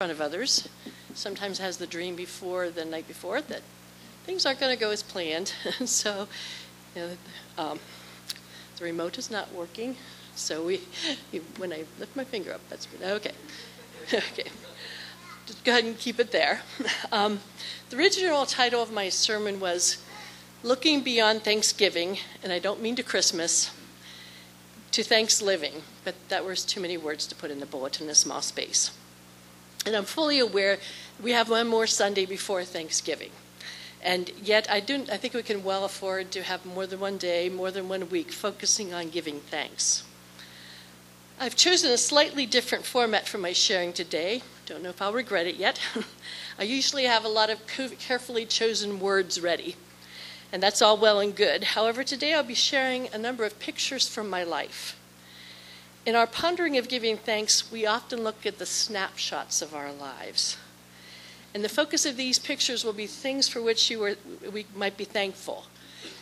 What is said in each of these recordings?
front of others. Sometimes has the dream before the night before that things aren't going to go as planned. so, you know, um, the remote is not working. So we, when I lift my finger up, that's okay. okay. Just go ahead and keep it there. Um, the original title of my sermon was Looking Beyond Thanksgiving, and I don't mean to Christmas, to Thanks Living, but that was too many words to put in the bulletin in a small space. And I'm fully aware we have one more Sunday before Thanksgiving. And yet, I, do, I think we can well afford to have more than one day, more than one week, focusing on giving thanks. I've chosen a slightly different format for my sharing today. Don't know if I'll regret it yet. I usually have a lot of carefully chosen words ready, and that's all well and good. However, today I'll be sharing a number of pictures from my life. In our pondering of giving thanks, we often look at the snapshots of our lives. And the focus of these pictures will be things for which you we might be thankful.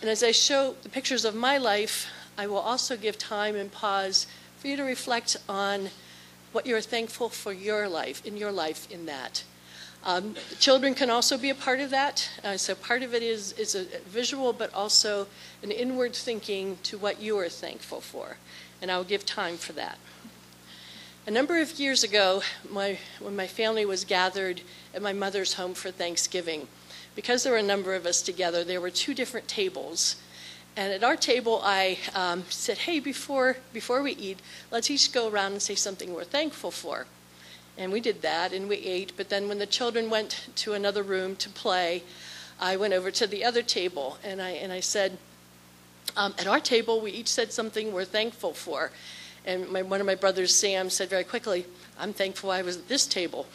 And as I show the pictures of my life, I will also give time and pause for you to reflect on what you're thankful for your life, in your life, in that. Um, children can also be a part of that. Uh, so part of it is, is a visual, but also an inward thinking to what you are thankful for. And I'll give time for that. A number of years ago, my, when my family was gathered at my mother's home for Thanksgiving, because there were a number of us together, there were two different tables. And at our table, I um, said, hey, before, before we eat, let's each go around and say something we're thankful for. And we did that and we ate. But then when the children went to another room to play, I went over to the other table and I, and I said, um, at our table, we each said something we're thankful for. And my, one of my brothers, Sam, said very quickly, I'm thankful I was at this table.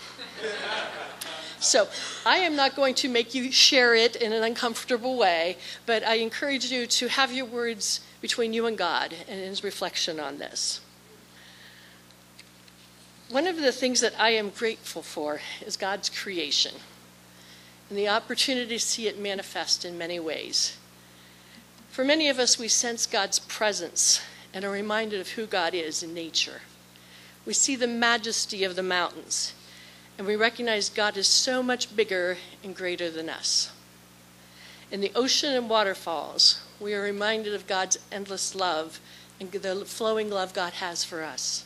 so I am not going to make you share it in an uncomfortable way, but I encourage you to have your words between you and God and his reflection on this. One of the things that I am grateful for is God's creation and the opportunity to see it manifest in many ways. For many of us, we sense God's presence and are reminded of who God is in nature. We see the majesty of the mountains, and we recognize God is so much bigger and greater than us. In the ocean and waterfalls, we are reminded of God's endless love and the flowing love God has for us.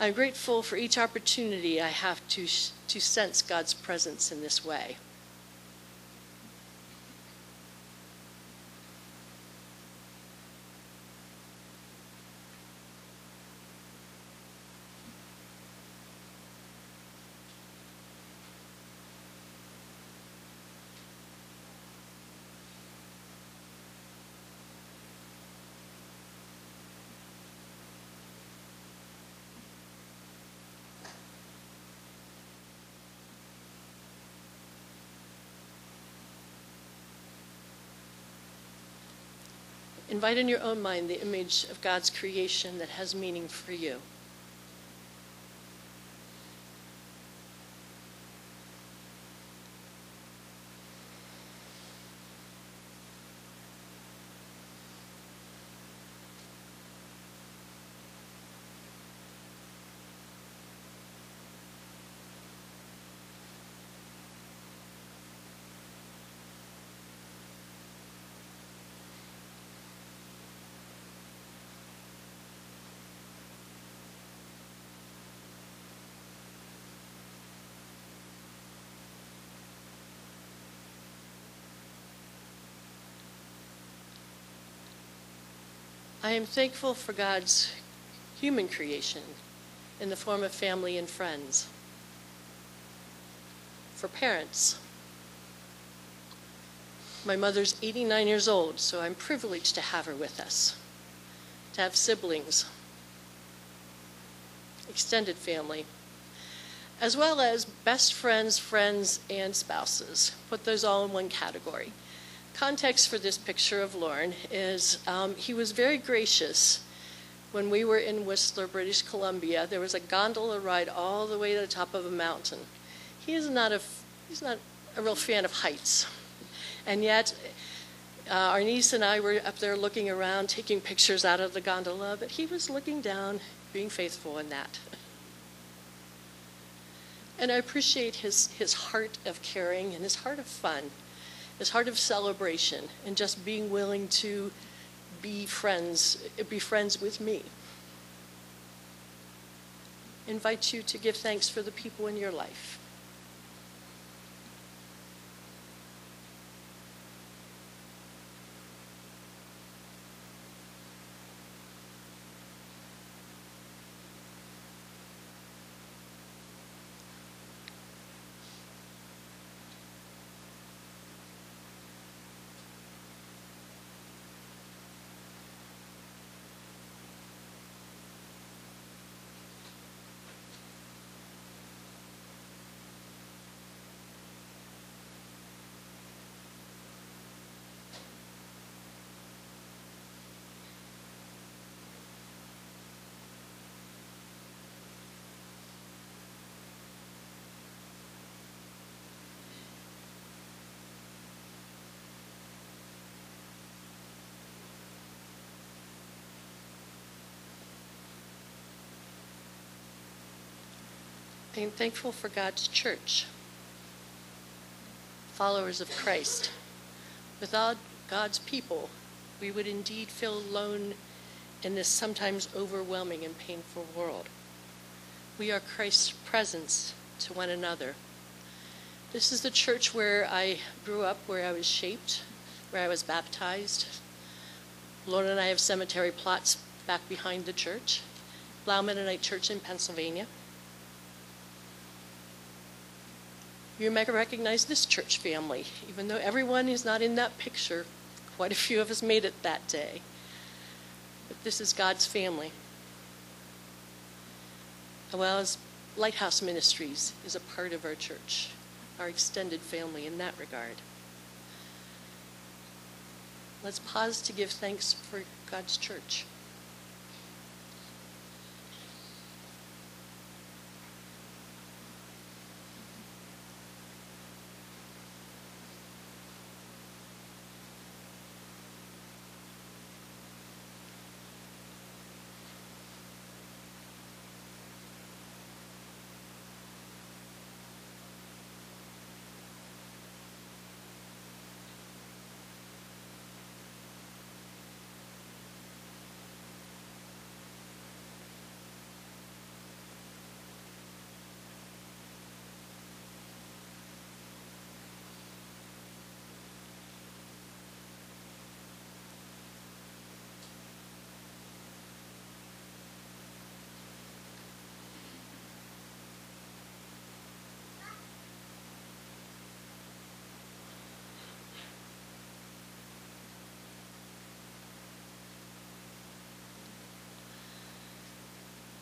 I'm grateful for each opportunity I have to, to sense God's presence in this way. Invite in your own mind the image of God's creation that has meaning for you. I am thankful for God's human creation in the form of family and friends, for parents. My mother's 89 years old, so I'm privileged to have her with us, to have siblings, extended family, as well as best friends, friends, and spouses. Put those all in one category context for this picture of Lorne is um, he was very gracious when we were in Whistler, British Columbia. There was a gondola ride all the way to the top of a mountain. He is not a, he's not a real fan of heights. And yet, uh, our niece and I were up there looking around, taking pictures out of the gondola, but he was looking down, being faithful in that. And I appreciate his, his heart of caring and his heart of fun, his heart of celebration, and just being willing to be friends, be friends with me. Invite you to give thanks for the people in your life. I am thankful for God's church, followers of Christ. Without God's people, we would indeed feel alone in this sometimes overwhelming and painful world. We are Christ's presence to one another. This is the church where I grew up, where I was shaped, where I was baptized. Lorne and I have cemetery plots back behind the church, Blough Mennonite Church in Pennsylvania. You may recognize this church family, even though everyone is not in that picture. Quite a few of us made it that day. But this is God's family. Well as Lighthouse Ministries is a part of our church, our extended family in that regard. Let's pause to give thanks for God's church.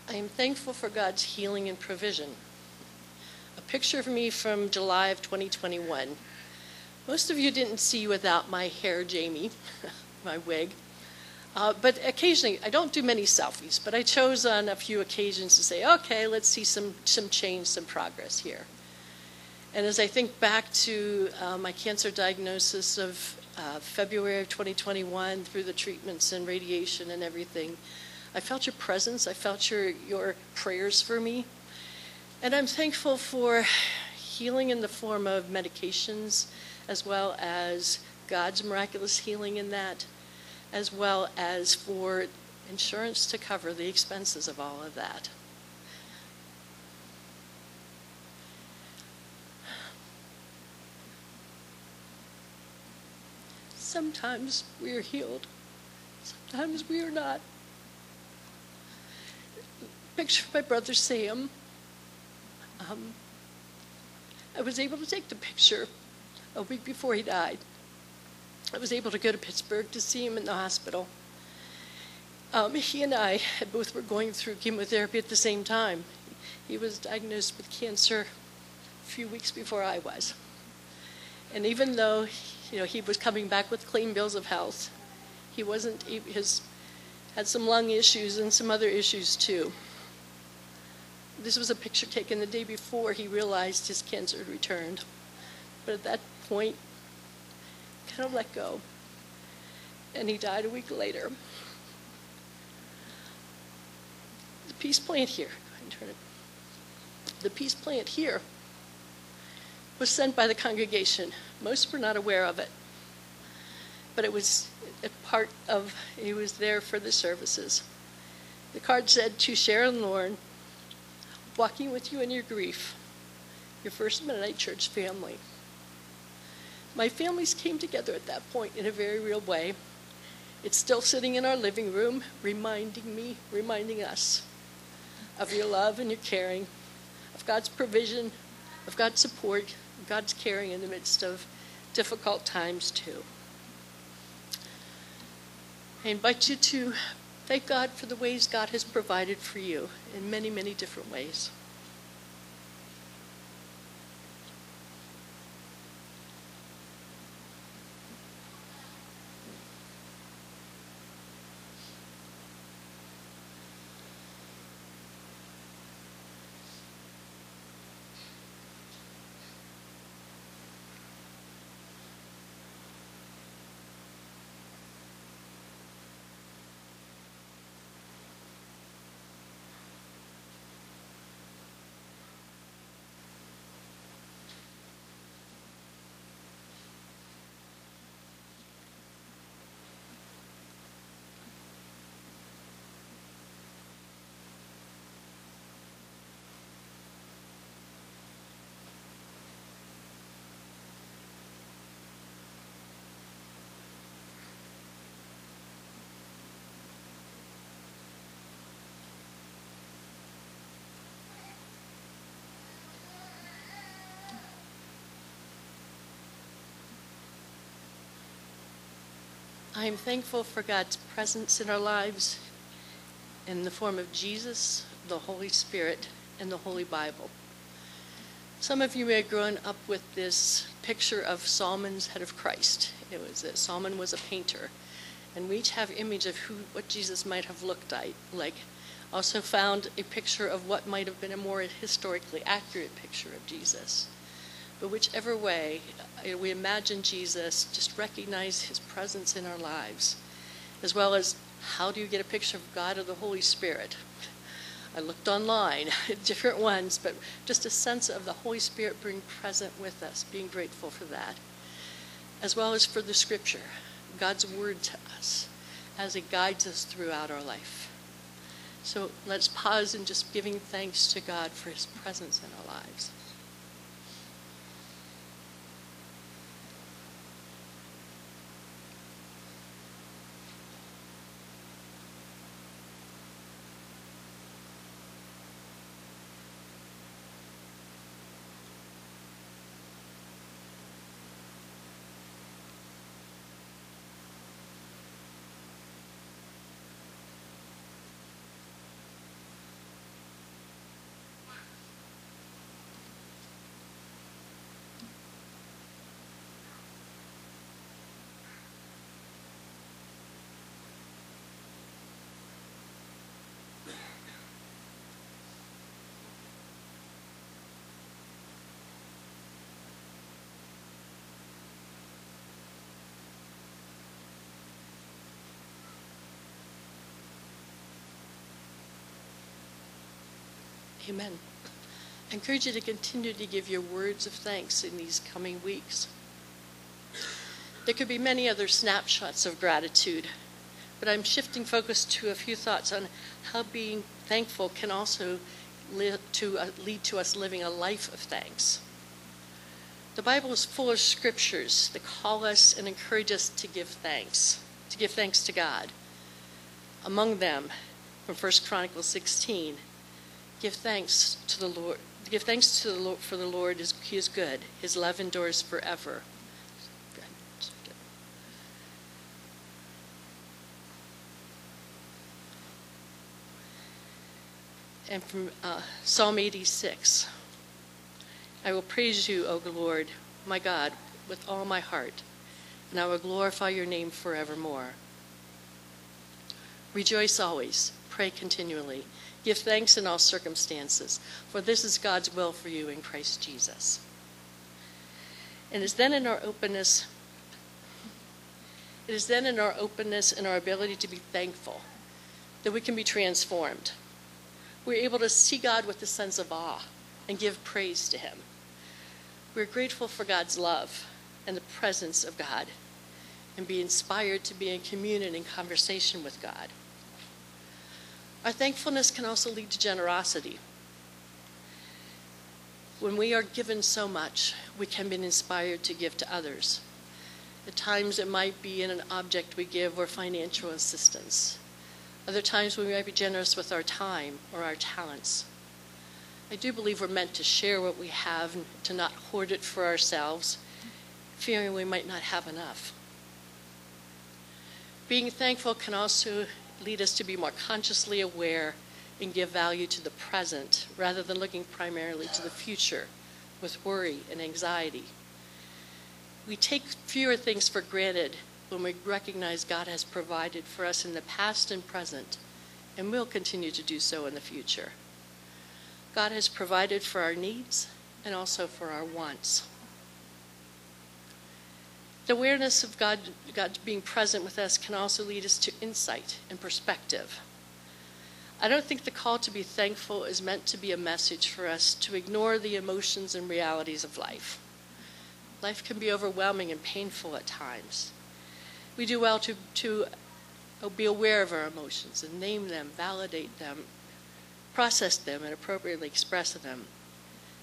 I am thankful for God's healing and provision. A picture of me from July of 2021. Most of you didn't see without my hair, Jamie, my wig. Uh, but occasionally, I don't do many selfies, but I chose on a few occasions to say, okay, let's see some, some change, some progress here. And as I think back to uh, my cancer diagnosis of uh, February of 2021 through the treatments and radiation and everything, I felt your presence. I felt your, your prayers for me. And I'm thankful for healing in the form of medications, as well as God's miraculous healing in that, as well as for insurance to cover the expenses of all of that. Sometimes we are healed, sometimes we are not picture of my brother Sam. Um, I was able to take the picture a week before he died. I was able to go to Pittsburgh to see him in the hospital. Um, he and I both were going through chemotherapy at the same time. He was diagnosed with cancer a few weeks before I was. And even though you know, he was coming back with clean bills of health, he wasn't, has had some lung issues and some other issues too. This was a picture taken the day before he realized his cancer had returned. But at that point, kind of let go. And he died a week later. The peace plant here, turn it. the peace plant here was sent by the congregation. Most were not aware of it, but it was a part of, he was there for the services. The card said, To Sher and Lorne, walking with you in your grief, your First Mennonite Church family. My families came together at that point in a very real way. It's still sitting in our living room, reminding me, reminding us of your love and your caring, of God's provision, of God's support, God's caring in the midst of difficult times, too. I invite you to thank God for the ways God has provided for you in many, many different ways. I am thankful for God's presence in our lives in the form of Jesus, the Holy Spirit, and the Holy Bible. Some of you may have grown up with this picture of Sallman's head of Christ. It was that Sallman was a painter, and we each have image of who what Jesus might have looked like. Also found a picture of what might have been a more historically accurate picture of Jesus. But whichever way, uh, we imagine Jesus, just recognize his presence in our lives, as well as how do you get a picture of God or the Holy Spirit? I looked online, different ones, but just a sense of the Holy Spirit being present with us, being grateful for that, as well as for the Scripture, God's Word to us, as it guides us throughout our life. So let's pause in just giving thanks to God for His presence in our lives. Amen. I encourage you to continue to give your words of thanks in these coming weeks. There could be many other snapshots of gratitude, but I'm shifting focus to a few thoughts on how being thankful can also lead to, uh, lead to us living a life of thanks. The Bible is full of scriptures that call us and encourage us to give thanks, to give thanks to God. Among them, from 1 Chronicles 16, Give thanks to the Lord. Give thanks to the Lord, for the Lord is He is good. His love endures forever. And from uh, Psalm 86, I will praise you, O Lord, my God, with all my heart, and I will glorify your name forevermore. Rejoice always, pray continually. Give thanks in all circumstances, for this is God's will for you in Christ Jesus. And it's then in our openness, it is then in our openness and our ability to be thankful that we can be transformed. We're able to see God with a sense of awe, and give praise to Him. We're grateful for God's love and the presence of God and be inspired to be in communion and conversation with God. Our thankfulness can also lead to generosity. When we are given so much, we can be inspired to give to others. At times, it might be in an object we give or financial assistance. Other times, we might be generous with our time or our talents. I do believe we're meant to share what we have and to not hoard it for ourselves, fearing we might not have enough. Being thankful can also lead us to be more consciously aware and give value to the present rather than looking primarily to the future with worry and anxiety. We take fewer things for granted when we recognize God has provided for us in the past and present and will continue to do so in the future. God has provided for our needs and also for our wants. The awareness of God, God being present with us can also lead us to insight and perspective. I don't think the call to be thankful is meant to be a message for us to ignore the emotions and realities of life. Life can be overwhelming and painful at times. We do well to, to be aware of our emotions and name them, validate them, process them, and appropriately express them.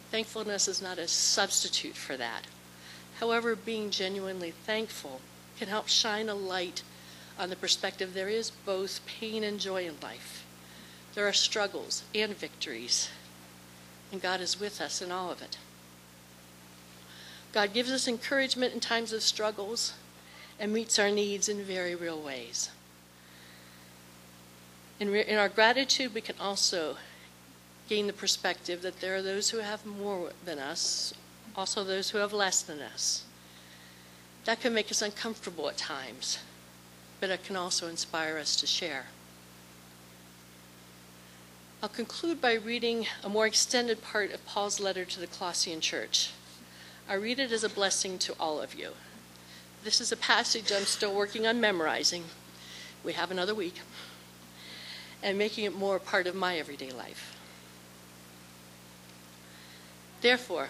Thankfulness is not a substitute for that. However, being genuinely thankful can help shine a light on the perspective there is both pain and joy in life. There are struggles and victories, and God is with us in all of it. God gives us encouragement in times of struggles and meets our needs in very real ways. In, re- in our gratitude, we can also gain the perspective that there are those who have more than us also those who have less than us. That can make us uncomfortable at times, but it can also inspire us to share. I'll conclude by reading a more extended part of Paul's letter to the Colossian church. I read it as a blessing to all of you. This is a passage I'm still working on memorizing. We have another week. And making it more part of my everyday life. Therefore,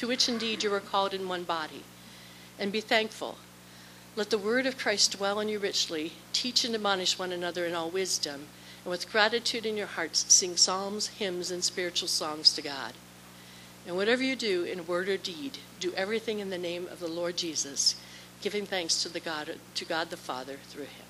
to which indeed you are called in one body. And be thankful. Let the word of Christ dwell in you richly. Teach and admonish one another in all wisdom. And with gratitude in your hearts, sing psalms, hymns, and spiritual songs to God. And whatever you do in word or deed, do everything in the name of the Lord Jesus, giving thanks to, the God, to God the Father through him.